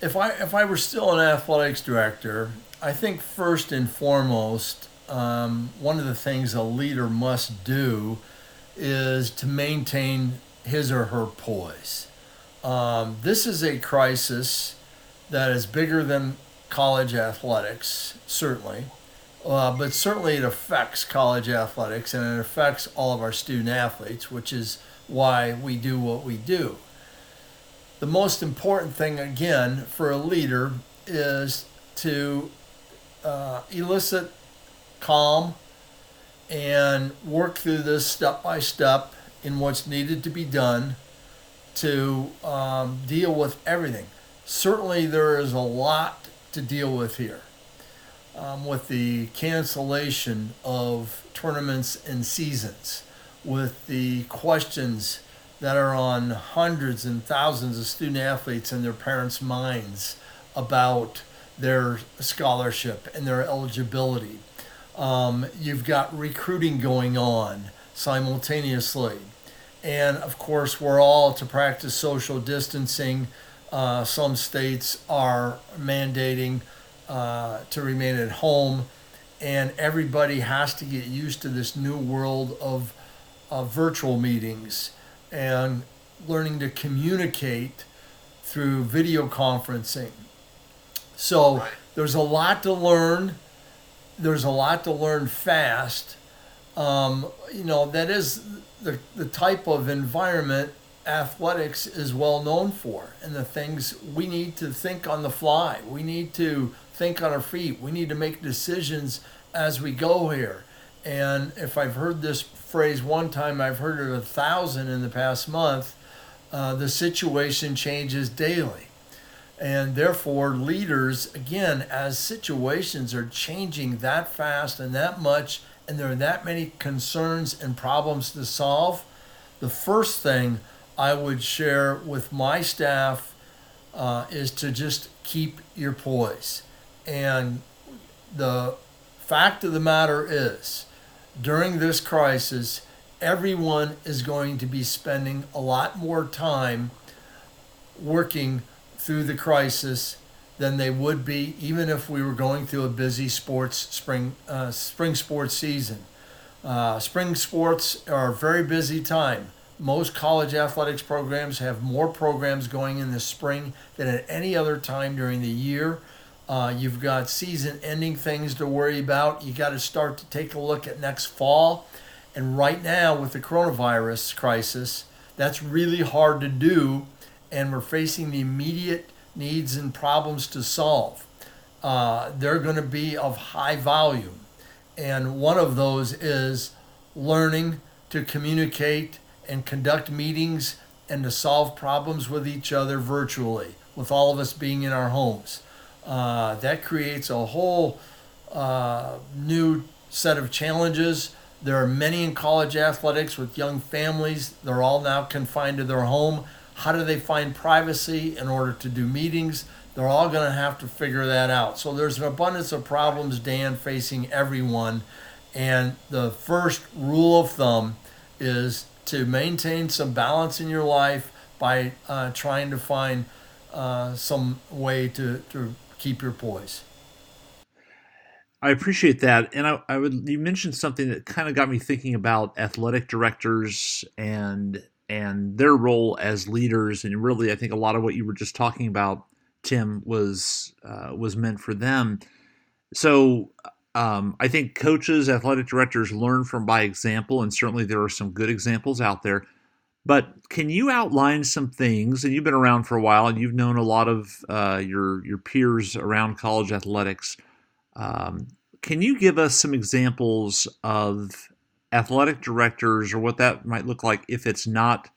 if I if I were still an athletics director, I think first and foremost, um, one of the things a leader must do is to maintain his or her poise. Um, this is a crisis that is bigger than college athletics, certainly, uh, but certainly it affects college athletics and it affects all of our student athletes, which is why we do what we do. The most important thing, again, for a leader is to uh, elicit calm and work through this step by step in what's needed to be done to um, deal with everything. Certainly, there is a lot to deal with here. Um, with the cancellation of tournaments and seasons, with the questions that are on hundreds and thousands of student athletes and their parents' minds about their scholarship and their eligibility. Um, you've got recruiting going on simultaneously. And of course, we're all to practice social distancing. Uh, some states are mandating uh, to remain at home, and everybody has to get used to this new world of, of virtual meetings and learning to communicate through video conferencing. So Right. there's a lot to learn. There's a lot to learn fast. Um, you know, that is the, the type of environment athletics is well known for and the things we need to think on the fly. We need to think on our feet. We need to make decisions as we go here. And if I've heard this phrase one time, I've heard it a thousand in the past month. Uh, the situation changes daily. And therefore, leaders, again, as situations are changing that fast and that much, and there are that many concerns and problems to solve, the first thing I would share with my staff uh, is to just keep your poise. And the fact of the matter is, during this crisis, everyone is going to be spending a lot more time working through the crisis than they would be even if we were going through a busy sports spring uh, spring sports season. Uh, spring sports are a very busy time. Most college athletics programs have more programs going in the spring than at any other time during the year. Uh, you've got season ending things to worry about. You got to start to take a look at next fall. And right now, with the coronavirus crisis, that's really hard to do. And we're facing the immediate needs and problems to solve. Uh, they're going to be of high volume. And one of those is learning to communicate and conduct meetings and to solve problems with each other virtually, with all of us being in our homes. Uh, that creates a whole uh, new set of challenges. There are many in college athletics with young families. They're all now confined to their home. How do they find privacy in order to do meetings? They're all going to have to figure that out. So there's an abundance of problems, Dan, facing everyone. And the first rule of thumb is to maintain some balance in your life by uh, trying to find uh, some way to, to keep your poise. I appreciate that, and I, I would. You mentioned something that kind of got me thinking about athletic directors and and their role as leaders, and really, I think a lot of what you were just talking about, Tim, was uh, was meant for them. So, um, I think coaches, athletic directors learn from by example, and certainly there are some good examples out there. But can you outline some things? And you've been around for a while, and you've known a lot of uh, your your peers around college athletics. Um, can you give us some examples of athletic directors or what that might look like if it's not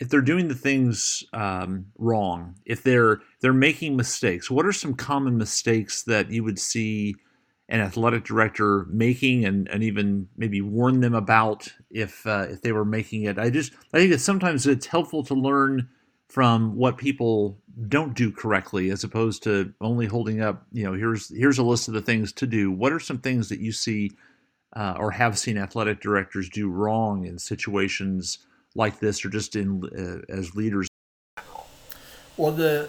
if they're doing the things um, wrong if they're they're making mistakes what are some common mistakes that you would see an athletic director making and, and even maybe warn them about if uh, if they were making it. I just i think that sometimes it's helpful to learn from what people don't do correctly as opposed to only holding up you know here's here's a list of the things to do. What are some things that you see uh, or have seen athletic directors do wrong in situations like this or just in uh, as leaders? Well, the,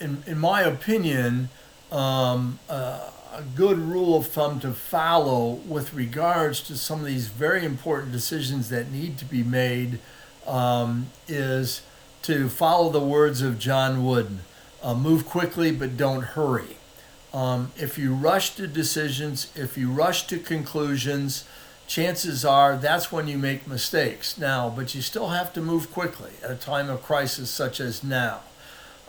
in, in my opinion, um, uh, a good rule of thumb to follow with regards to some of these very important decisions that need to be made um, is to follow the words of John Wooden uh, move quickly, but don't hurry. Um, if you rush to decisions, if you rush to conclusions, chances are that's when you make mistakes. Now, but you still have to move quickly at a time of crisis such as now.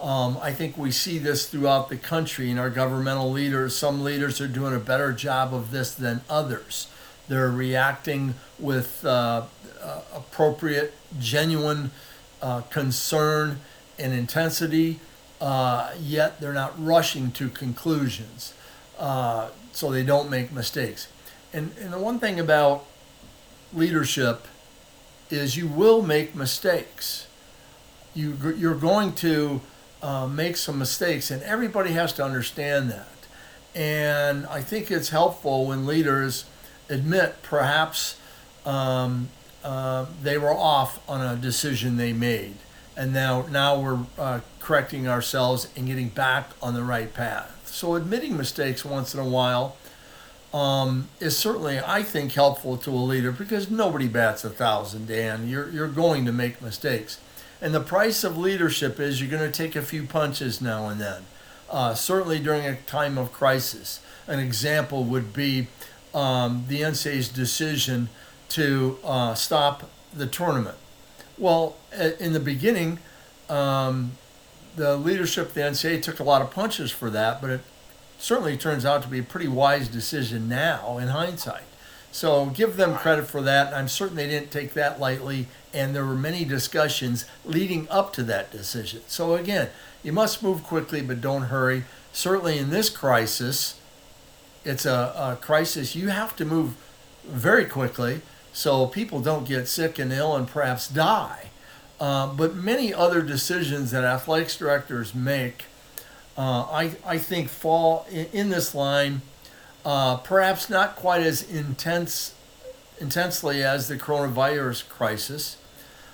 Um, I think we see this throughout the country in our governmental leaders. Some leaders are doing a better job of this than others. They're reacting with uh, uh, appropriate, genuine uh, concern and intensity, uh, yet they're not rushing to conclusions uh, so they don't make mistakes. And, and the one thing about leadership is you will make mistakes. You, you're going to uh, make some mistakes, and everybody has to understand that. And I think it's helpful when leaders admit perhaps um, uh, they were off on a decision they made, and now now we're uh, correcting ourselves and getting back on the right path. So admitting mistakes once in a while um, is certainly, I think, helpful to a leader because nobody bats a thousand. Dan, you're you're going to make mistakes. And the price of leadership is you're going to take a few punches now and then, uh, certainly during a time of crisis. An example would be um, the NCAA's decision to uh, stop the tournament. Well, in the beginning, um, the leadership of the NCAA took a lot of punches for that, but it certainly turns out to be a pretty wise decision now in hindsight. So give them credit for that. I'm certain they didn't take that lightly, and there were many discussions leading up to that decision. So again, you must move quickly, but don't hurry. Certainly in this crisis, it's a, a crisis you have to move very quickly so people don't get sick and ill and perhaps die. Uh, but many other decisions that athletics directors make, uh, I, I think, fall in, in this line uh, perhaps not quite as intense, intensely as the coronavirus crisis,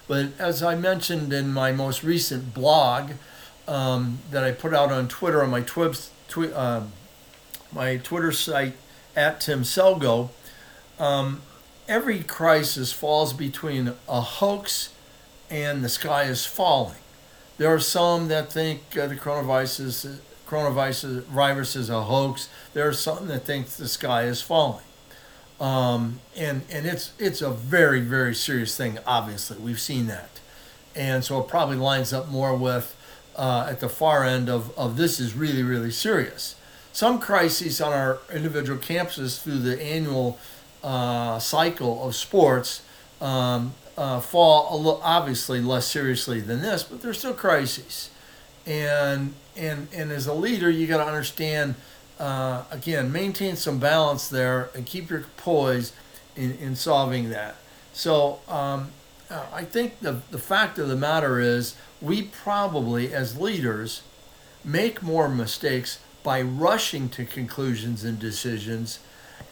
but as I mentioned in my most recent blog um, that I put out on Twitter on my twibs, twi- uh, my Twitter site at Tim Selgo, um, every crisis falls between a hoax and the sky is falling. There are some that think uh, the coronavirus is, coronavirus virus is a hoax. There's something that thinks the sky is falling. Um, and and it's it's a very very serious thing. Obviously, we've seen that, and so it probably lines up more with uh, at the far end of of this is really really serious. Some crises on our individual campuses through the annual uh, cycle of sports um, uh, fall obviously less seriously than this, but they're still crises and and and as a leader, you got to understand. Uh, again, maintain some balance there and keep your poise in, in solving that. So um, I think the, the fact of the matter is we probably, as leaders, make more mistakes by rushing to conclusions and decisions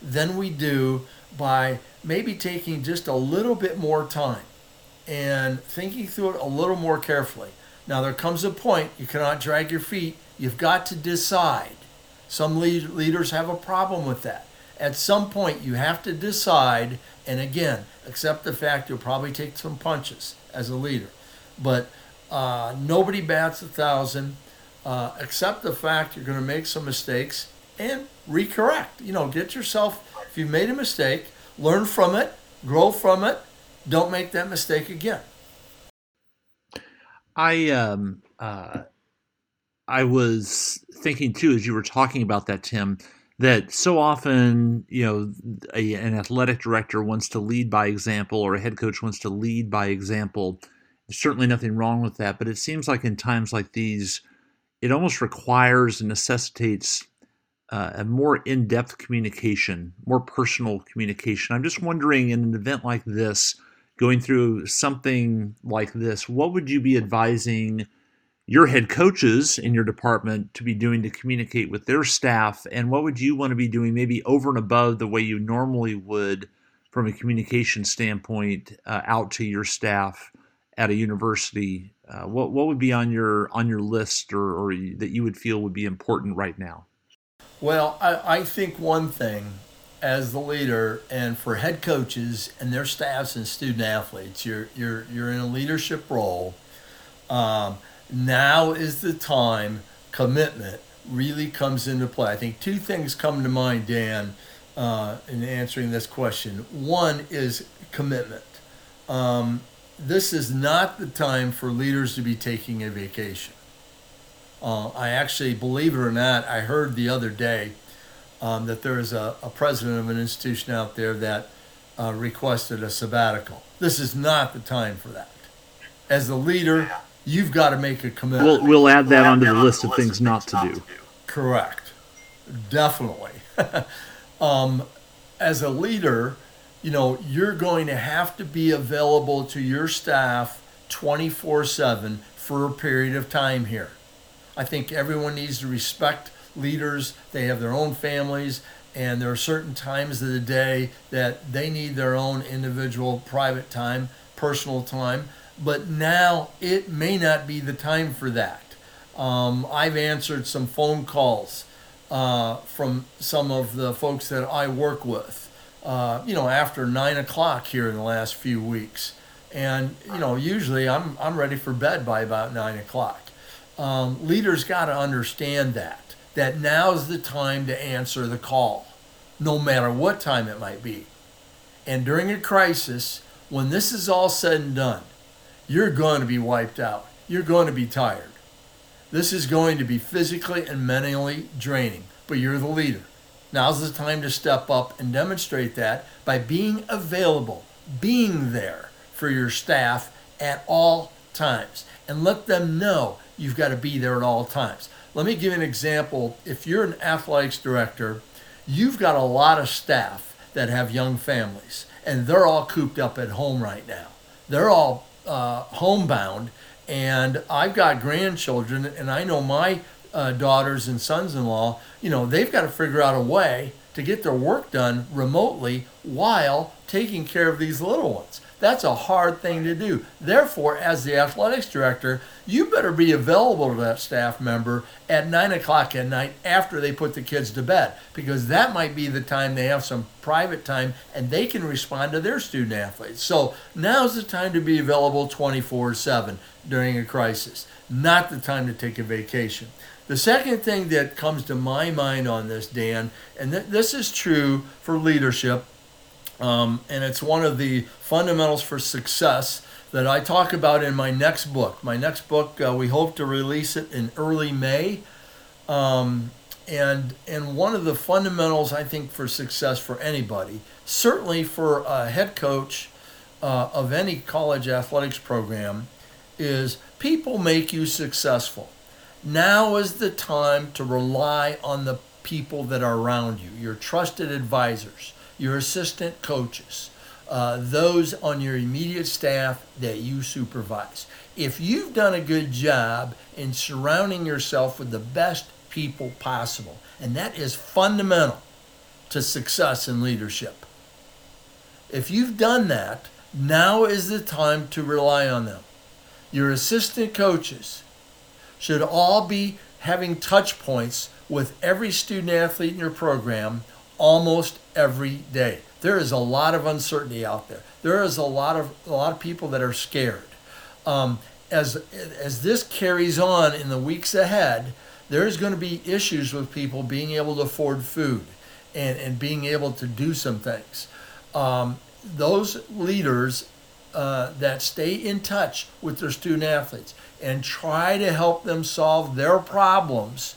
than we do by maybe taking just a little bit more time and thinking through it a little more carefully. Now, there comes a point you cannot drag your feet. You've got to decide. Some lead, leaders have a problem with that. At some point, you have to decide, and again, accept the fact you'll probably take some punches as a leader. But uh, nobody bats a thousand. Uh, accept the fact you're going to make some mistakes and recorrect. You know, get yourself, if you've made a mistake, learn from it, grow from it, don't make that mistake again. I um uh I was thinking too as you were talking about that, Tim, that so often you know a, an athletic director wants to lead by example or a head coach wants to lead by example. There's certainly nothing wrong with that, but it seems like in times like these, it almost requires and necessitates uh, a more in-depth communication, more personal communication. I'm just wondering, in an event like this, going through something like this, what would you be advising your head coaches in your department to be doing to communicate with their staff? And what would you want to be doing maybe over and above the way you normally would from a communication standpoint uh, out to your staff at a university uh, what what would be on your on your list or, or that you would feel would be important right now? Well, I, I think one thing as the leader and for head coaches and their staffs and student athletes, you're you're you're in a leadership role. Um, now is the time commitment really comes into play. I think two things come to mind, Dan, uh, in answering this question. One is commitment. Um, this is not the time for leaders to be taking a vacation. Uh, I actually, believe it or not, I heard the other day um, that there is a, a, president of an institution out there that uh, requested a sabbatical. This is not the time for that. As the leader, you've got to make a commitment. We'll, we'll add that onto the list of things not to do. Correct. Definitely. um, as a leader, you know, you're going to have to be available to your staff 24 7 for a period of time here. I think everyone needs to respect leaders. They have their own families, and there are certain times of the day that they need their own individual private time, personal time. But now it may not be the time for that. Um, I've answered some phone calls uh, from some of the folks that I work with, uh, you know, after nine o'clock here in the last few weeks. And, you know, usually I'm, I'm ready for bed by about nine o'clock. Um, leaders got to understand that, that now's the time to answer the call, no matter what time it might be. And during a crisis, when this is all said and done, you're going to be wiped out. You're going to be tired. This is going to be physically and mentally draining, but you're the leader. Now's the time to step up and demonstrate that by being available, being there for your staff at all times, and let them know you've got to be there at all times. Let me give you an example. If you're an athletics director, you've got a lot of staff that have young families, and they're all cooped up at home right now. They're all uh, homebound, and I've got grandchildren, and I know my uh, daughters and sons-in-law. You know, they've got to figure out a way to get their work done remotely while taking care of these little ones. That's a hard thing to do. Therefore, as the athletics director, you better be available to that staff member at nine o'clock at night after they put the kids to bed, because that might be the time they have some private time and they can respond to their student athletes. So now's the time to be available 24 7 during a crisis, not the time to take a vacation. The second thing that comes to my mind on this, Dan, and th- this is true for leadership um, and it's one of the fundamentals for success that I talk about in my next book. My next book, uh, we hope to release it in early May. Um, and, and one of the fundamentals, I think, for success for anybody, certainly for a head coach uh, of any college athletics program, is people make you successful. Now is the time to rely on the people that are around you, your trusted advisors your assistant coaches, uh, those on your immediate staff that you supervise. If you've done a good job in surrounding yourself with the best people possible, and that is fundamental to success in leadership. If you've done that, now is the time to rely on them. Your assistant coaches should all be having touch points with every student athlete in your program almost every day. There is a lot of uncertainty out there. There is a lot of a lot of people that are scared. Um, as as this carries on in the weeks ahead, there's going to be issues with people being able to afford food and, and being able to do some things. Um, those leaders uh, that stay in touch with their student athletes and try to help them solve their problems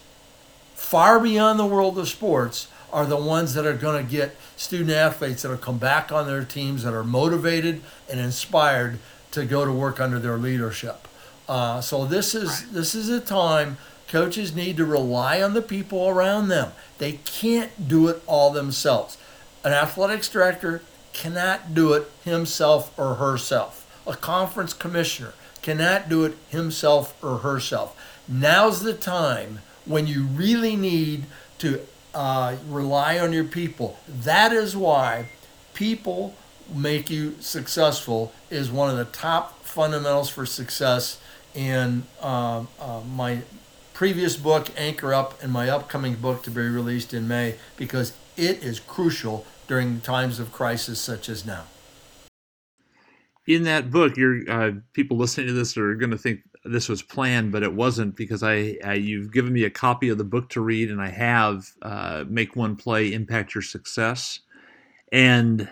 far beyond the world of sports are the ones that are going to get student athletes that will come back on their teams that are motivated and inspired to go to work under their leadership. Uh, so this is right. this is a time coaches need to rely on the people around them. They can't do it all themselves. An athletics director cannot do it himself or herself. A conference commissioner cannot do it himself or herself. Now's the time when you really need to uh, rely on your people. That is why people make you successful is one of the top fundamentals for success in uh, uh, my previous book, Anchor Up, and my upcoming book to be released in May, because it is crucial during times of crisis such as now. In that book, your uh, people listening to this are going to think this was planned, but it wasn't because I, I, you've given me a copy of the book to read, and I have uh, make one play impact your success, and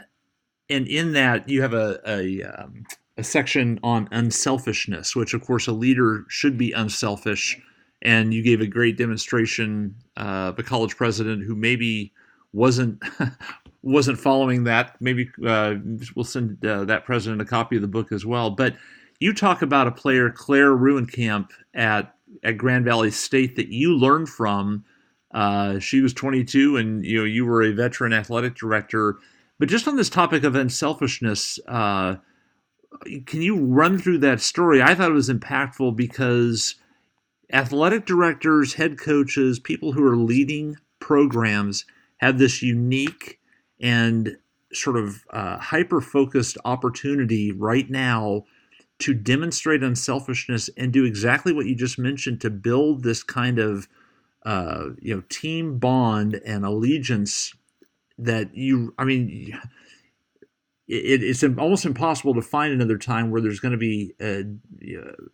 and in that you have a a, um, a section on unselfishness, which of course a leader should be unselfish, and you gave a great demonstration uh, of a college president who maybe wasn't wasn't following that. Maybe uh, we'll send uh, that president a copy of the book as well, but you talk about a player, Claire Ruenkamp at at Grand Valley State that you learned from. Uh, she was 22, and you know you were a veteran athletic director. But just on this topic of unselfishness, uh, can you run through that story? I thought it was impactful because athletic directors, head coaches, people who are leading programs have this unique and sort of uh, hyper focused opportunity right now to demonstrate unselfishness and do exactly what you just mentioned to build this kind of uh, you know team bond and allegiance that you i mean it, it's almost impossible to find another time where there's going to be a,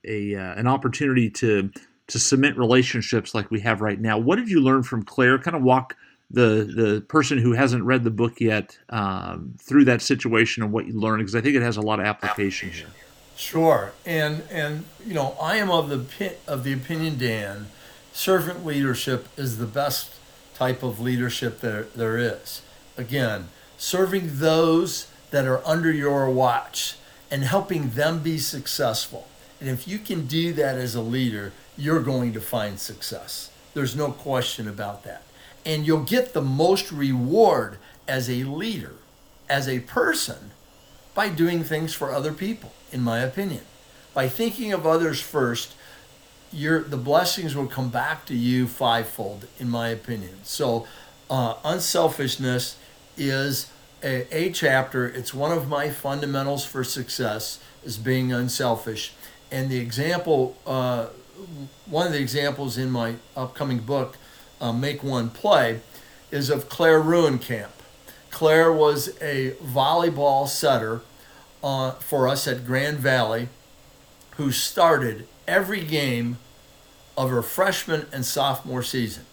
a, uh, an opportunity to to cement relationships like we have right now what did you learn from claire kind of walk the the person who hasn't read the book yet um, through that situation and what you learned because i think it has a lot of applications application. Sure, and and you know I am of the of the opinion, Dan, servant leadership is the best type of leadership there there is. Again, serving those that are under your watch and helping them be successful. And if you can do that as a leader, you're going to find success. There's no question about that. And you'll get the most reward as a leader, as a person, by doing things for other people in my opinion. By thinking of others first, your the blessings will come back to you fivefold, in my opinion. So, uh, unselfishness is a, a chapter. It's one of my fundamentals for success is being unselfish. And the example, uh, one of the examples in my upcoming book, uh, Make One Play, is of Claire Ruenkamp. Claire was a volleyball setter for us at Grand Valley who started every game of her freshman and sophomore season.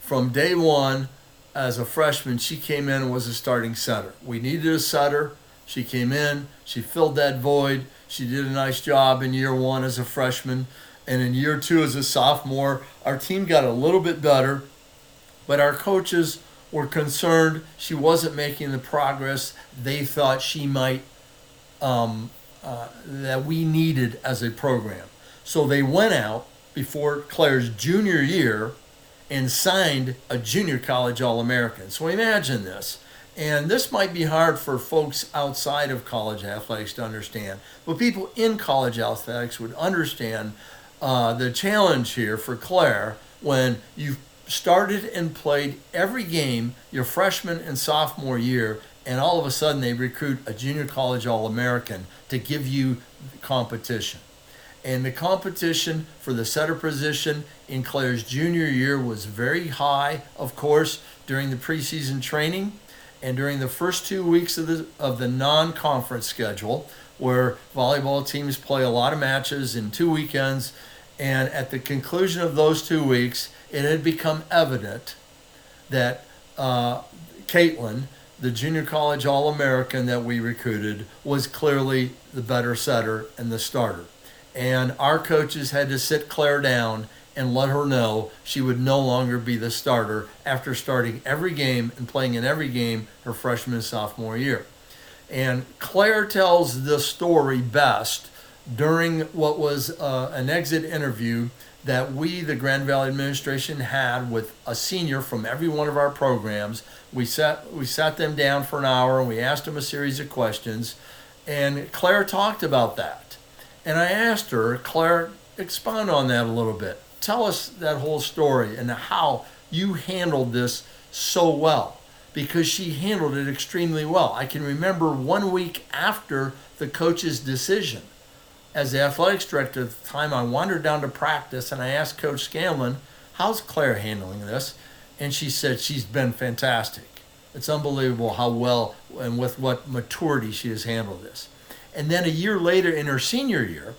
From day one, as a freshman, she came in and was a starting setter. We needed a setter. She came in, she filled that void. She did a nice job in year one as a freshman. And in year two as a sophomore, our team got a little bit better, but our coaches were concerned she wasn't making the progress they thought she might um, uh, that we needed as a program. So they went out before Claire's junior year and signed a junior college All American. So imagine this. And this might be hard for folks outside of college athletics to understand, but people in college athletics would understand uh, the challenge here for Claire when you started and played every game your freshman and sophomore year and all of a sudden they recruit a junior college All American to give you competition. And the competition for the setter position in Claire's junior year was very high, of course, during the preseason training and during the first two weeks of the, of the non conference schedule, where volleyball teams play a lot of matches in two weekends. And at the conclusion of those two weeks, it had become evident that uh, Caitlin the junior college All American that we recruited was clearly the better setter and the starter. And our coaches had to sit Claire down and let her know she would no longer be the starter after starting every game and playing in every game her freshman and sophomore year. And Claire tells the story best during what was uh, an exit interview that we, the Grand Valley administration, had with a senior from every one of our programs. We sat we sat them down for an hour and we asked them a series of questions, and Claire talked about that. And I asked her, Claire, expound on that a little bit. Tell us that whole story and how you handled this so well because she handled it extremely well. I can remember one week after the coach's decision as the athletics director at the time, I wandered down to practice and I asked Coach Scanlon, How's Claire handling this? And she said, She's been fantastic. It's unbelievable how well and with what maturity she has handled this. And then a year later, in her senior year,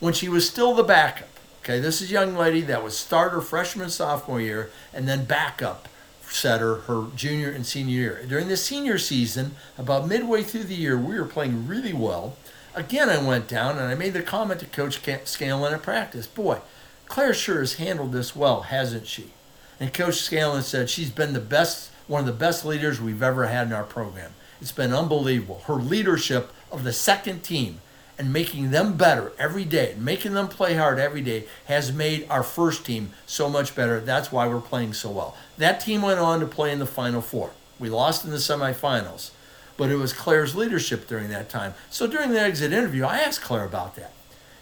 when she was still the backup, okay, this is a young lady that was starter freshman, sophomore year, and then backup setter her junior and senior year. During the senior season, about midway through the year, we were playing really well. Again, I went down and I made the comment to Coach Scanlon at practice Boy, Claire sure has handled this well, hasn't she? And Coach Scanlon said she's been the best, one of the best leaders we've ever had in our program. It's been unbelievable. Her leadership of the second team and making them better every day, making them play hard every day, has made our first team so much better. That's why we're playing so well. That team went on to play in the Final Four. We lost in the semifinals, but it was Claire's leadership during that time. So during the exit interview, I asked Claire about that.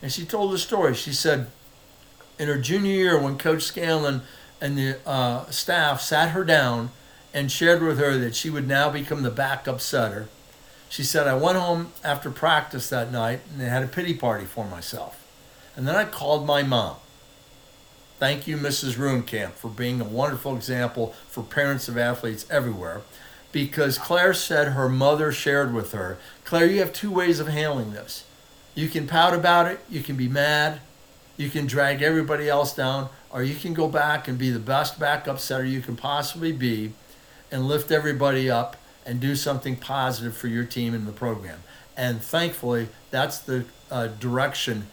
And she told the story. She said, in her junior year, when Coach Scanlon and the uh, staff sat her down and shared with her that she would now become the backup setter she said, I went home after practice that night and had a pity party for myself. And then I called my mom. Thank you, Mrs. Ruenkamp, for being a wonderful example for parents of athletes everywhere. Because Claire said her mother shared with her, Claire, you have two ways of handling this. You can pout about it, you can be mad, you can drag everybody else down, or you can go back and be the best backup setter you can possibly be and lift everybody up and do something positive for your team and the program. And thankfully, that's the uh, direction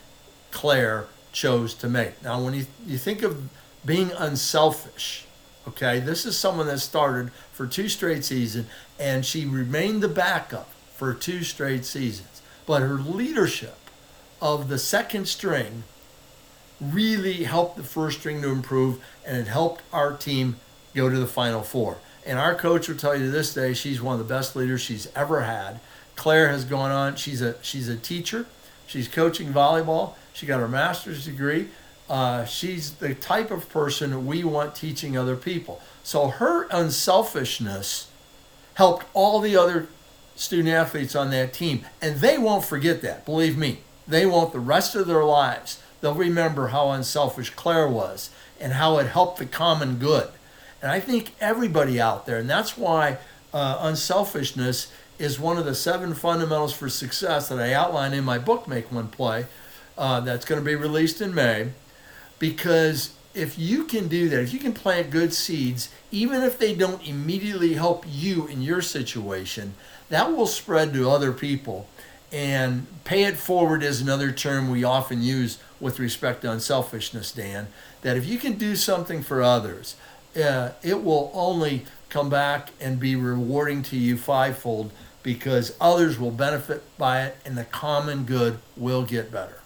Claire chose to make. Now, when you, you think of being unselfish, okay, this is someone that started for two straight seasons and she remained the backup for two straight seasons. But her leadership of the second string really helped the first string to improve and it helped our team go to the final four. And our coach will tell you to this day she's one of the best leaders she's ever had. Claire has gone on. She's a she's a teacher. She's coaching volleyball. She got her master's degree. Uh, she's the type of person we want teaching other people. So her unselfishness helped all the other student athletes on that team, and they won't forget that. Believe me, they won't the rest of their lives. They'll remember how unselfish Claire was and how it helped the common good. And I think everybody out there, and that's why uh, unselfishness is one of the seven fundamentals for success that I outline in my book, Make One Play, uh, that's going to be released in May. Because if you can do that, if you can plant good seeds, even if they don't immediately help you in your situation, that will spread to other people. And pay it forward is another term we often use with respect to unselfishness, Dan. That if you can do something for others, uh, it will only come back and be rewarding to you fivefold because others will benefit by it and the common good will get better.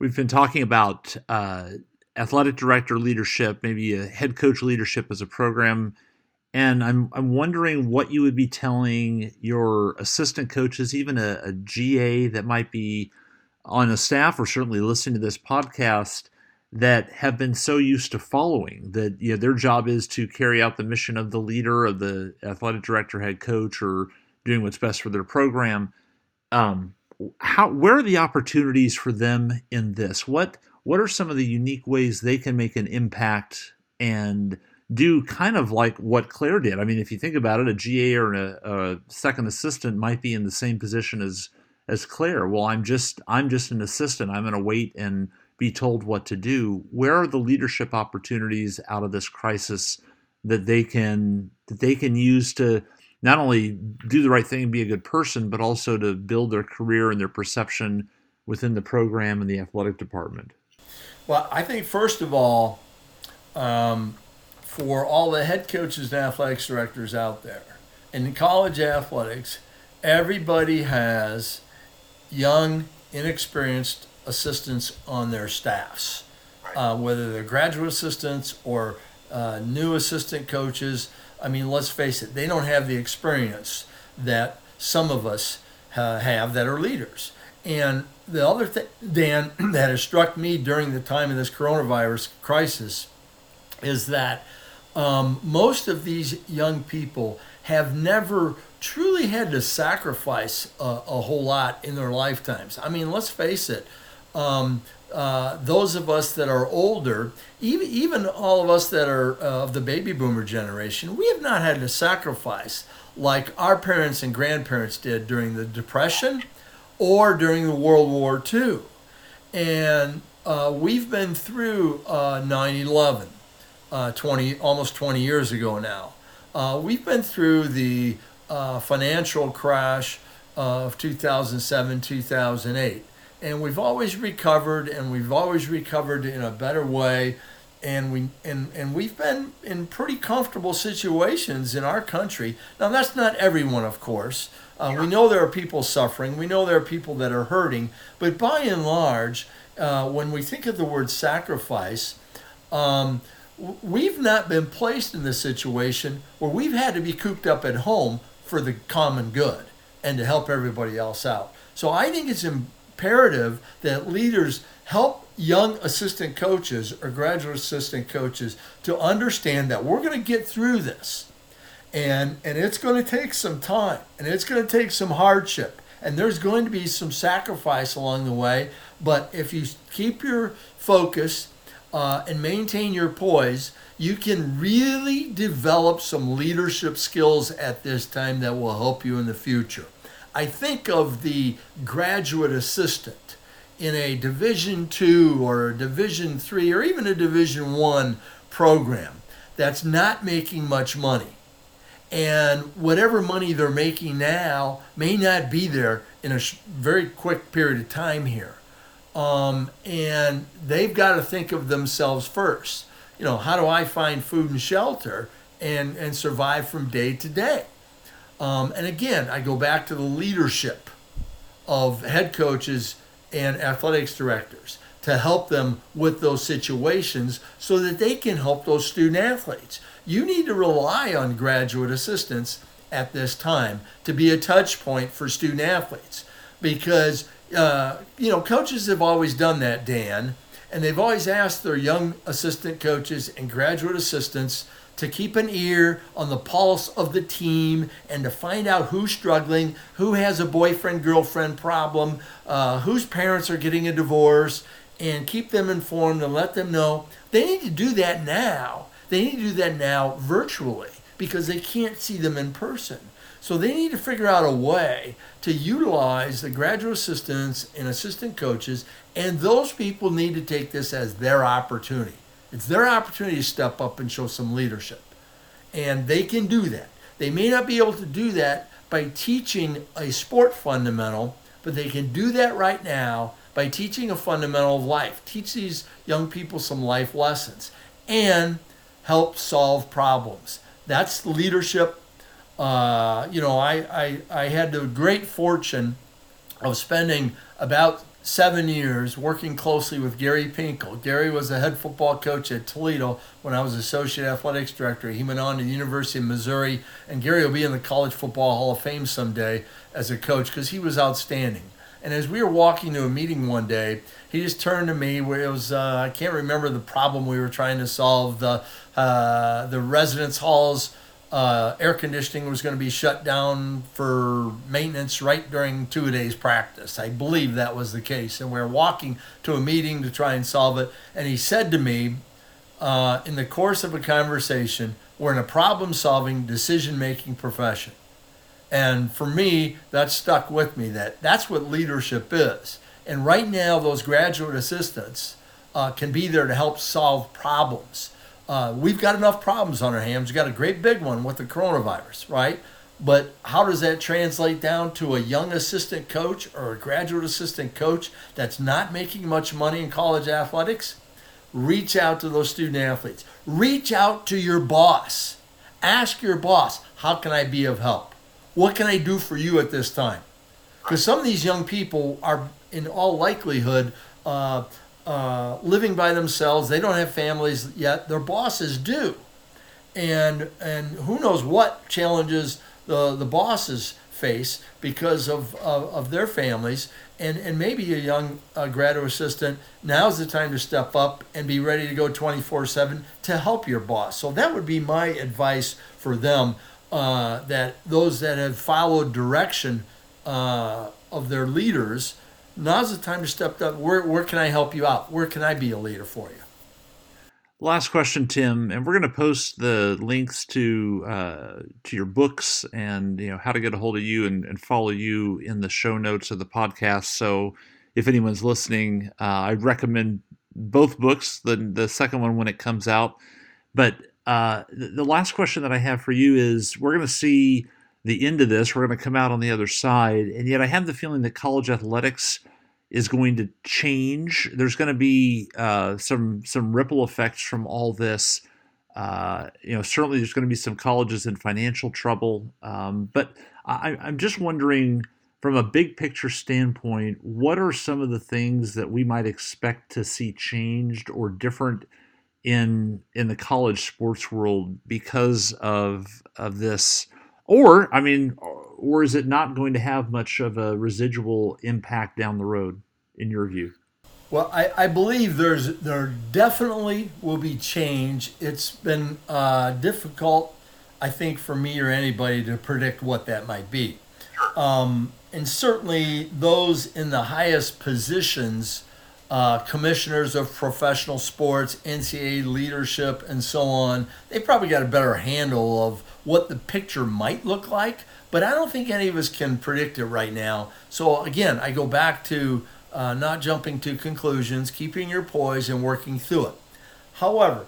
We've been talking about uh, athletic director leadership, maybe a head coach leadership as a program. And I'm, I'm wondering what you would be telling your assistant coaches, even a, a GA that might be on a staff or certainly listening to this podcast that have been so used to following that you know, their job is to carry out the mission of the leader of the athletic director head coach or doing what's best for their program um, how where are the opportunities for them in this? What what are some of the unique ways they can make an impact and do kind of like what claire did? I mean if you think about it a ga or a, a second assistant might be in the same position as as claire. Well i'm just i'm just an assistant. I'm going to wait and be told what to do. Where are the leadership opportunities out of this crisis that they can that they can use to not only do the right thing and be a good person, but also to build their career and their perception within the program and the athletic department? Well, I think first of all, um, for all the head coaches and athletics directors out there, in college athletics, everybody has young, inexperienced assistants on their staffs, uh, whether they're graduate assistants or uh, new assistant coaches. I mean, let's face it, they don't have the experience that some of us uh, have that are leaders. And the other thing, Dan, that has struck me during the time of this coronavirus crisis is that um, most of these young people have never truly had to sacrifice a, a whole lot in their lifetimes. I mean, let's face it. Um, uh, those of us that are older, even even all of us that are uh, of the baby boomer generation, we have not had to sacrifice like our parents and grandparents did during the Depression or during the World War II. And uh, we've been through uh, 9 11, uh, 20, almost 20 years ago now. Uh, we've been through the financial crash of 2007, 2008. And we've always recovered, and we've always recovered in a better way and we and and we've been in pretty comfortable situations in our country. Now that's not everyone, of course. Uh, we know there are people suffering. We know there are people that are hurting. But by and large, uh, when we think of the word sacrifice, um, we've not been placed in the situation where we've had to be cooped up at home for the common good and to help everybody else out. So I think it's imperative that leaders help young assistant coaches or graduate assistant coaches to understand that we're going to get through this. And and it's going to take some time and it's going to take some hardship and there's going to be some sacrifice along the way. But if you keep your focus uh, and maintain your poise you can really develop some leadership skills at this time that will help you in the future i think of the graduate assistant in a division 2 or a division 3 or even a division 1 program that's not making much money. And whatever money they're making now may not be there in a very quick period of time here. Um, and they've got to think of themselves first. You know how do i find food and shelter and and survive from day to day um, and again i go back to the leadership of head coaches and athletics directors to help them with those situations so that they can help those student athletes. You need to rely on graduate assistants at this time to be a touch point for student athletes because uh, you know coaches have always done that dan and they've always asked their young assistant coaches and graduate assistants to keep an ear on the pulse of the team and to find out who's struggling, who has a boyfriend girlfriend problem, uh, whose parents are getting a divorce, and keep them informed and let them know. They need to do that now. They need to do that now virtually because they can't see them in person. So they need to figure out a way to utilize the graduate assistants and assistant coaches, and those people need to take this as their opportunity. It's their opportunity to step up and show some leadership. And they can do that. They may not be able to do that by teaching a sport fundamental, but they can do that right now by teaching a fundamental of life. Teach these young people some life lessons and help solve problems. That's leadership. Uh, you know, I, I, I had the great fortune of spending about seven years working closely with Gary Pinkel. Gary was the head football coach at Toledo when I was associate athletics director. He went on to the University of Missouri, and Gary will be in the College Football Hall of Fame someday as a coach because he was outstanding. And as we were walking to a meeting one day, he just turned to me where it was uh, I can't remember the problem we were trying to solve the uh, the residence halls uh, air conditioning was going to be shut down for maintenance right during two days practice. I believe that was the case. And we're walking to a meeting to try and solve it. And he said to me, uh, in the course of a conversation, we're in a problem solving, decision making profession. And for me, that stuck with me that that's what leadership is. And right now, those graduate assistants uh, can be there to help solve problems uh, we've got enough problems on our hands. We've got a great big one with the coronavirus, right? But how does that translate down to a young assistant coach or a graduate assistant coach that's not making much money in college athletics? Reach out to those student athletes. Reach out to your boss. Ask your boss, how can I be of help? What can I do for you at this time? Because some of these young people are, in all likelihood, uh, uh, living by themselves. They don't have families yet. Their bosses do, and and who knows what challenges the the bosses face because of of, of their families. And and maybe a young uh, graduate assistant now's the time to step up and be ready to go 24/7 to help your boss. So that would be my advice for them. uh, that those that have followed direction uh, of their leaders, now's the time to step up. Where, where can I help you out? Where can I be a leader for you? Last question, Tim, and we're going to post the links to uh, to your books and you know how to get a hold of you and, and follow you in the show notes of the podcast. So if anyone's listening, uh, I'd recommend both books. The the second one when it comes out, but uh, the, the last question that I have for you is: We're going to see the end of this. We're going to come out on the other side, and yet I have the feeling that college athletics is going to change. There's going to be uh, some some ripple effects from all this. Uh, you know, certainly there's going to be some colleges in financial trouble, um, but I, I'm just wondering, from a big picture standpoint, what are some of the things that we might expect to see changed or different in in the college sports world because of of this? Or, I mean, or is it not going to have much of a residual impact down the road, in your view? Well, I, I believe there's there definitely will be change. It's been uh, difficult, I think, for me or anybody to predict what that might be. Um, and certainly those in the highest positions, uh, commissioners of professional sports, NCAA leadership, and so on, they probably got a better handle of what the picture might look like but I don't think any of us can predict it right now. So again, I go back to uh, not jumping to conclusions, keeping your poise, and working through it. However,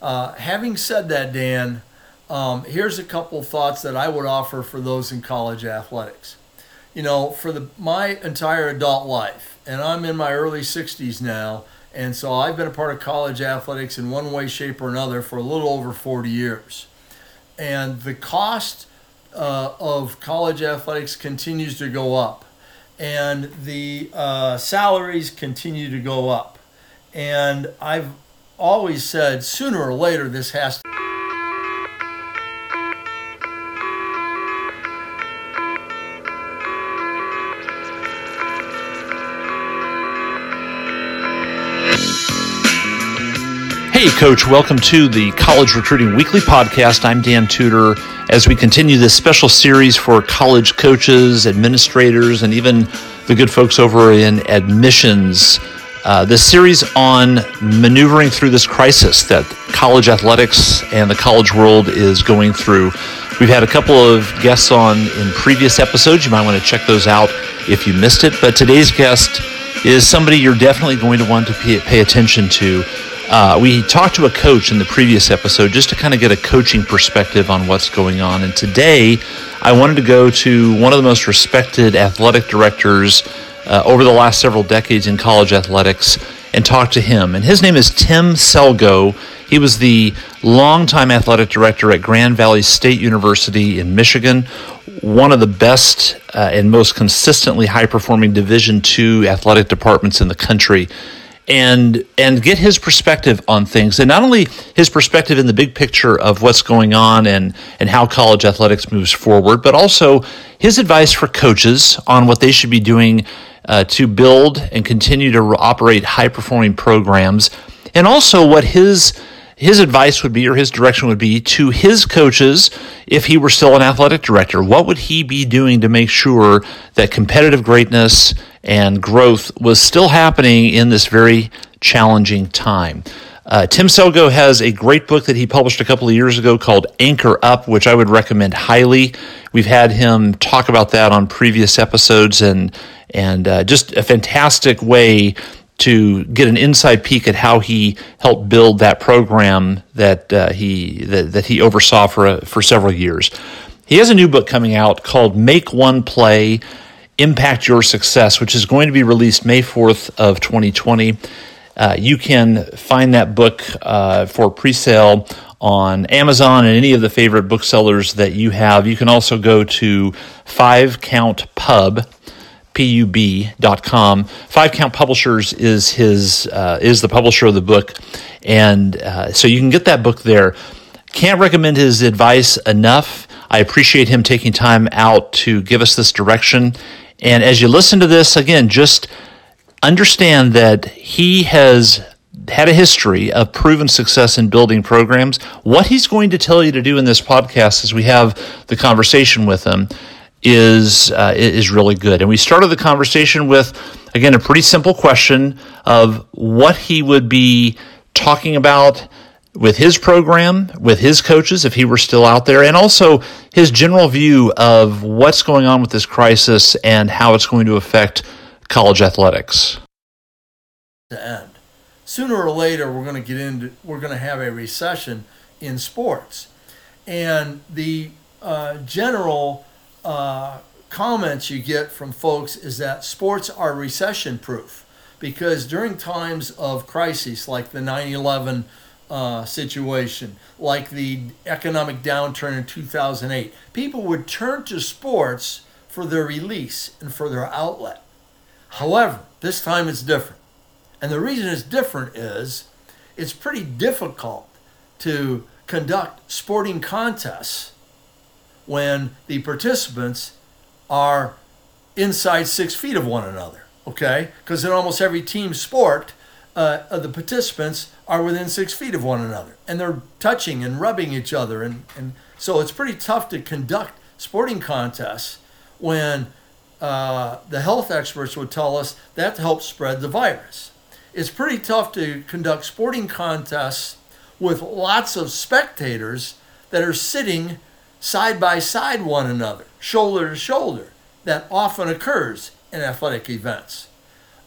uh, having said that, Dan, um, here's a couple thoughts that I would offer for those in college athletics. You know, for the my entire adult life, and I'm in my early 60s now, and so I've been a part of college athletics in one way, shape, or another for a little over 40 years. And the cost uh, of college athletics continues to go up, and the uh, salaries continue to go up. And I've always said sooner or later this has to. Coach, welcome to the College Recruiting Weekly podcast. I'm Dan Tudor. As we continue this special series for college coaches, administrators, and even the good folks over in admissions, uh, this series on maneuvering through this crisis that college athletics and the college world is going through. We've had a couple of guests on in previous episodes. You might want to check those out if you missed it. But today's guest is somebody you're definitely going to want to pay attention to. Uh, we talked to a coach in the previous episode just to kind of get a coaching perspective on what's going on. And today, I wanted to go to one of the most respected athletic directors uh, over the last several decades in college athletics and talk to him. And his name is Tim Selgo. He was the longtime athletic director at Grand Valley State University in Michigan, one of the best uh, and most consistently high performing Division II athletic departments in the country and and get his perspective on things. And not only his perspective in the big picture of what's going on and and how college athletics moves forward but also his advice for coaches on what they should be doing uh, to build and continue to operate high performing programs and also what his his advice would be or his direction would be to his coaches if he were still an athletic director what would he be doing to make sure that competitive greatness and growth was still happening in this very challenging time. Uh, Tim Selgo has a great book that he published a couple of years ago called Anchor Up, which I would recommend highly. We've had him talk about that on previous episodes, and and uh, just a fantastic way to get an inside peek at how he helped build that program that uh, he that, that he oversaw for a, for several years. He has a new book coming out called Make One Play Impact Your Success, which is going to be released May 4th of 2020. Uh, you can find that book uh, for pre-sale on Amazon and any of the favorite booksellers that you have. You can also go to Five Count Pub, pub.com. Five Count Publishers is his uh, is the publisher of the book, and uh, so you can get that book there. Can't recommend his advice enough. I appreciate him taking time out to give us this direction and as you listen to this, again, just understand that he has had a history of proven success in building programs. What he's going to tell you to do in this podcast as we have the conversation with him is uh, is really good. And we started the conversation with again a pretty simple question of what he would be talking about with his program, with his coaches, if he were still out there, and also his general view of what's going on with this crisis and how it's going to affect college athletics. To end. Sooner or later, we're going to get into, we're going to have a recession in sports. And the uh, general uh, comments you get from folks is that sports are recession proof because during times of crises like the 9 11 uh, situation, like the economic downturn in 2008, people would turn to sports for their release and for their outlet. However, this time it's different. And the reason it's different is it's pretty difficult to conduct sporting contests when the participants are inside six feet of one another, okay? Because in almost every team sport, uh, the participants are within six feet of one another and they're touching and rubbing each other. And, and so it's pretty tough to conduct sporting contests when uh, the health experts would tell us that helps spread the virus. It's pretty tough to conduct sporting contests with lots of spectators that are sitting side by side one another, shoulder to shoulder. That often occurs in athletic events.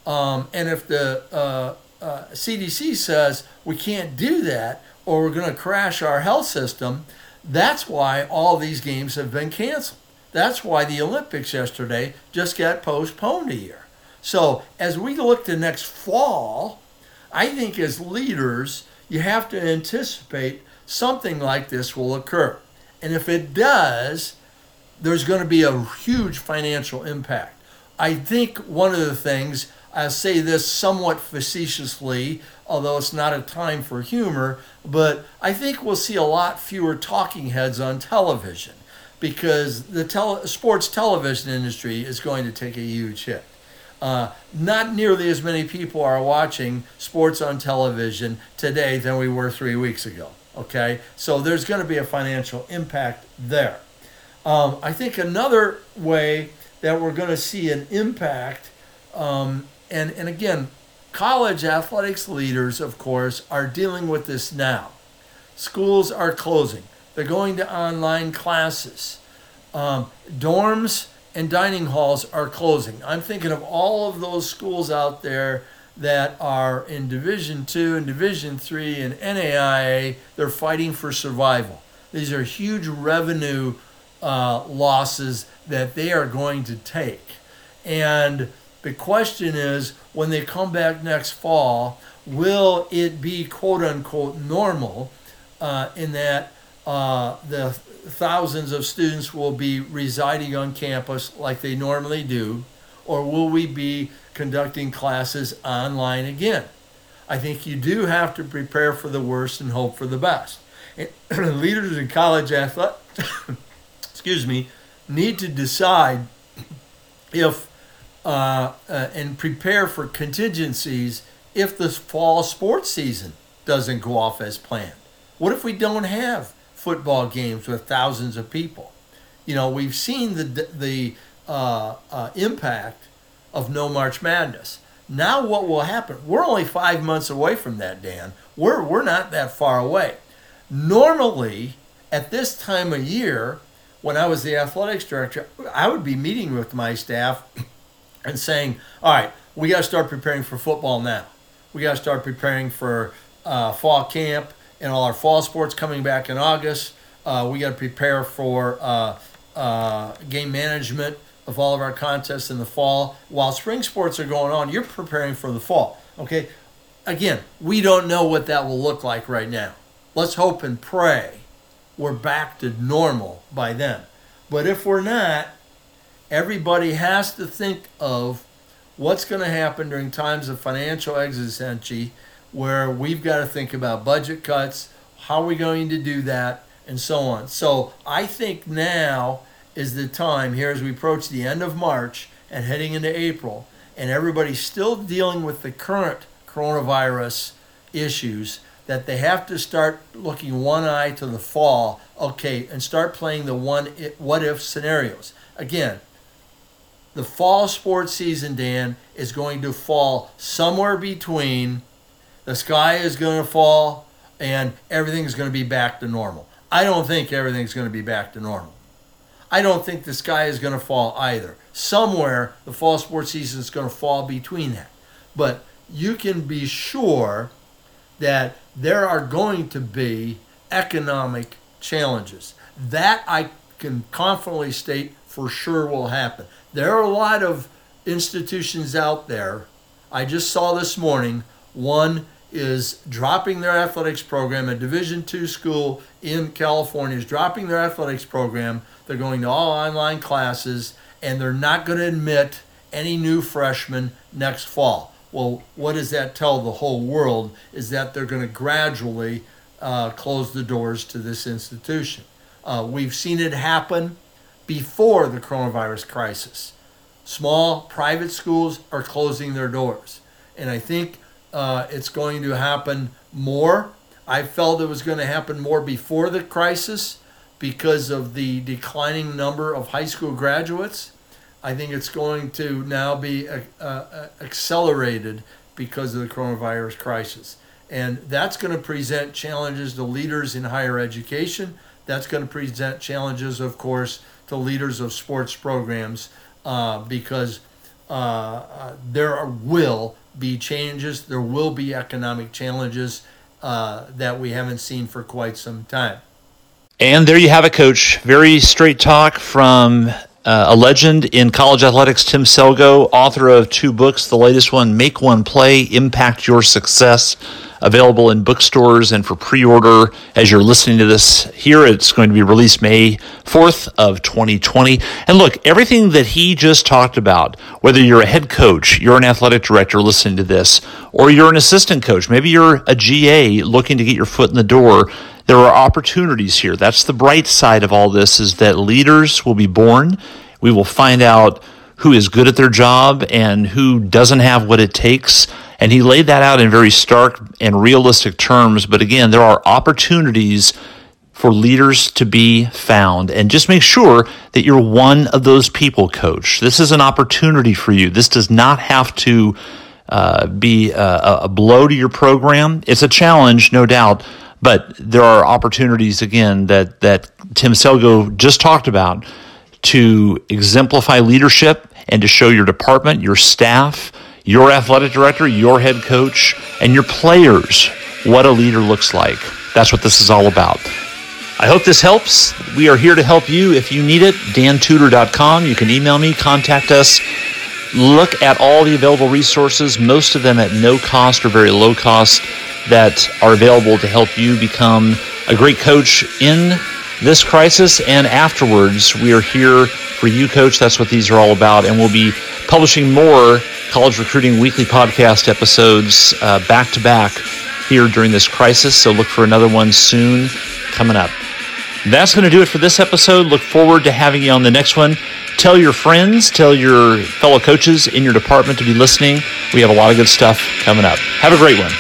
Um, and if the uh, uh, CDC says we can't do that or we're going to crash our health system, that's why all these games have been canceled. That's why the Olympics yesterday just got postponed a year. So as we look to next fall, I think as leaders, you have to anticipate something like this will occur. And if it does, there's going to be a huge financial impact. I think one of the things I say this somewhat facetiously, although it's not a time for humor, but I think we'll see a lot fewer talking heads on television because the tele- sports television industry is going to take a huge hit. Uh, not nearly as many people are watching sports on television today than we were three weeks ago. Okay, so there's going to be a financial impact there. Um, I think another way that we're going to see an impact um, and, and again, college athletics leaders, of course, are dealing with this now. Schools are closing, they're going to online classes. Um, dorms and dining halls are closing. I'm thinking of all of those schools out there that are in Division Two and Division Three and NAIA. They're fighting for survival. These are huge revenue uh, losses that they are going to take, and the question is when they come back next fall, will it be quote unquote normal uh, in that uh, the thousands of students will be residing on campus like they normally do, or will we be conducting classes online again? I think you do have to prepare for the worst and hope for the best. And leaders in college athletics, excuse me, need to decide if uh, uh, and prepare for contingencies if the fall sports season doesn't go off as planned. What if we don't have football games with thousands of people? You know, we've seen the the uh, uh, impact of no March Madness. Now, what will happen? We're only five months away from that, Dan. We're we're not that far away. Normally, at this time of year, when I was the athletics director, I would be meeting with my staff and saying, all right, we got to start preparing for football now. We got to start preparing for uh, fall camp and all our fall sports coming back in August. Uh, we got to prepare for uh, uh, game management of all of our contests in the fall. While spring sports are going on, you're preparing for the fall. Okay. Again, we don't know what that will look like right now. Let's hope and pray we're back to normal by then. But if we're not, everybody has to think of what's going to happen during times of financial exigency where we've got to think about budget cuts, how are we going to do that, and so on. So I think now is the time here as we approach the end of March and heading into April, and everybody's still dealing with the current coronavirus issues that they have to start looking one eye to the fall, okay, and start playing the one what if scenarios. Again, the fall sports season, Dan, is going to fall somewhere between the sky is going to fall and everything's going to be back to normal. I don't think everything's going to be back to normal. I don't think the sky is going to fall either. Somewhere the fall sports season is going to fall between that. But you can be sure that there are going to be economic challenges. That I can confidently state for sure will happen. There are a lot of institutions out there. I just saw this morning one is dropping their athletics program. A Division two school in California is dropping their athletics program. They're going to all online classes, and they're not going to admit any new freshmen next fall. Well, what does that tell the whole world? Is that they're going to gradually uh, close the doors to this institution. Uh, we've seen it happen before the coronavirus crisis. Small private schools are closing their doors. And I think uh, it's going to happen more. I felt it was going to happen more before the crisis because of the declining number of high school graduates. I think it's going to now be uh, uh, accelerated because of the coronavirus crisis. And that's going to present challenges to leaders in higher education. That's going to present challenges, of course, to leaders of sports programs uh, because uh, there will be changes, there will be economic challenges uh, that we haven't seen for quite some time. And there you have it, Coach. Very straight talk from uh, a legend in college athletics, Tim Selgo, author of two books. The latest one, Make One Play, Impact Your Success available in bookstores and for pre-order as you're listening to this here it's going to be released may 4th of 2020 and look everything that he just talked about whether you're a head coach you're an athletic director listening to this or you're an assistant coach maybe you're a ga looking to get your foot in the door there are opportunities here that's the bright side of all this is that leaders will be born we will find out who is good at their job and who doesn't have what it takes and he laid that out in very stark and realistic terms. But again, there are opportunities for leaders to be found. And just make sure that you're one of those people, coach. This is an opportunity for you. This does not have to uh, be a, a blow to your program. It's a challenge, no doubt. But there are opportunities again that, that Tim Selgo just talked about to exemplify leadership and to show your department, your staff, your athletic director, your head coach, and your players what a leader looks like. That's what this is all about. I hope this helps. We are here to help you if you need it. DanTudor.com. You can email me, contact us. Look at all the available resources, most of them at no cost or very low cost, that are available to help you become a great coach in this crisis and afterwards. We are here for you, coach. That's what these are all about. And we'll be publishing more college recruiting weekly podcast episodes back to back here during this crisis. So look for another one soon coming up. That's going to do it for this episode. Look forward to having you on the next one. Tell your friends, tell your fellow coaches in your department to be listening. We have a lot of good stuff coming up. Have a great one.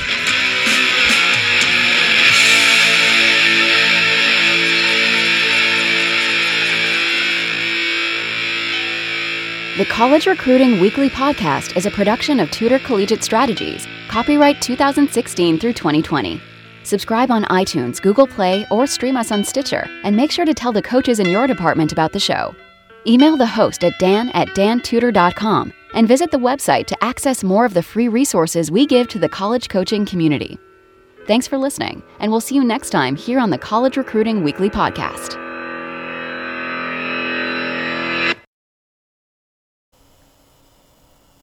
The College Recruiting Weekly Podcast is a production of Tudor Collegiate Strategies, copyright 2016 through 2020. Subscribe on iTunes, Google Play, or stream us on Stitcher, and make sure to tell the coaches in your department about the show. Email the host at dan at dantudor.com and visit the website to access more of the free resources we give to the college coaching community. Thanks for listening, and we'll see you next time here on the College Recruiting Weekly Podcast.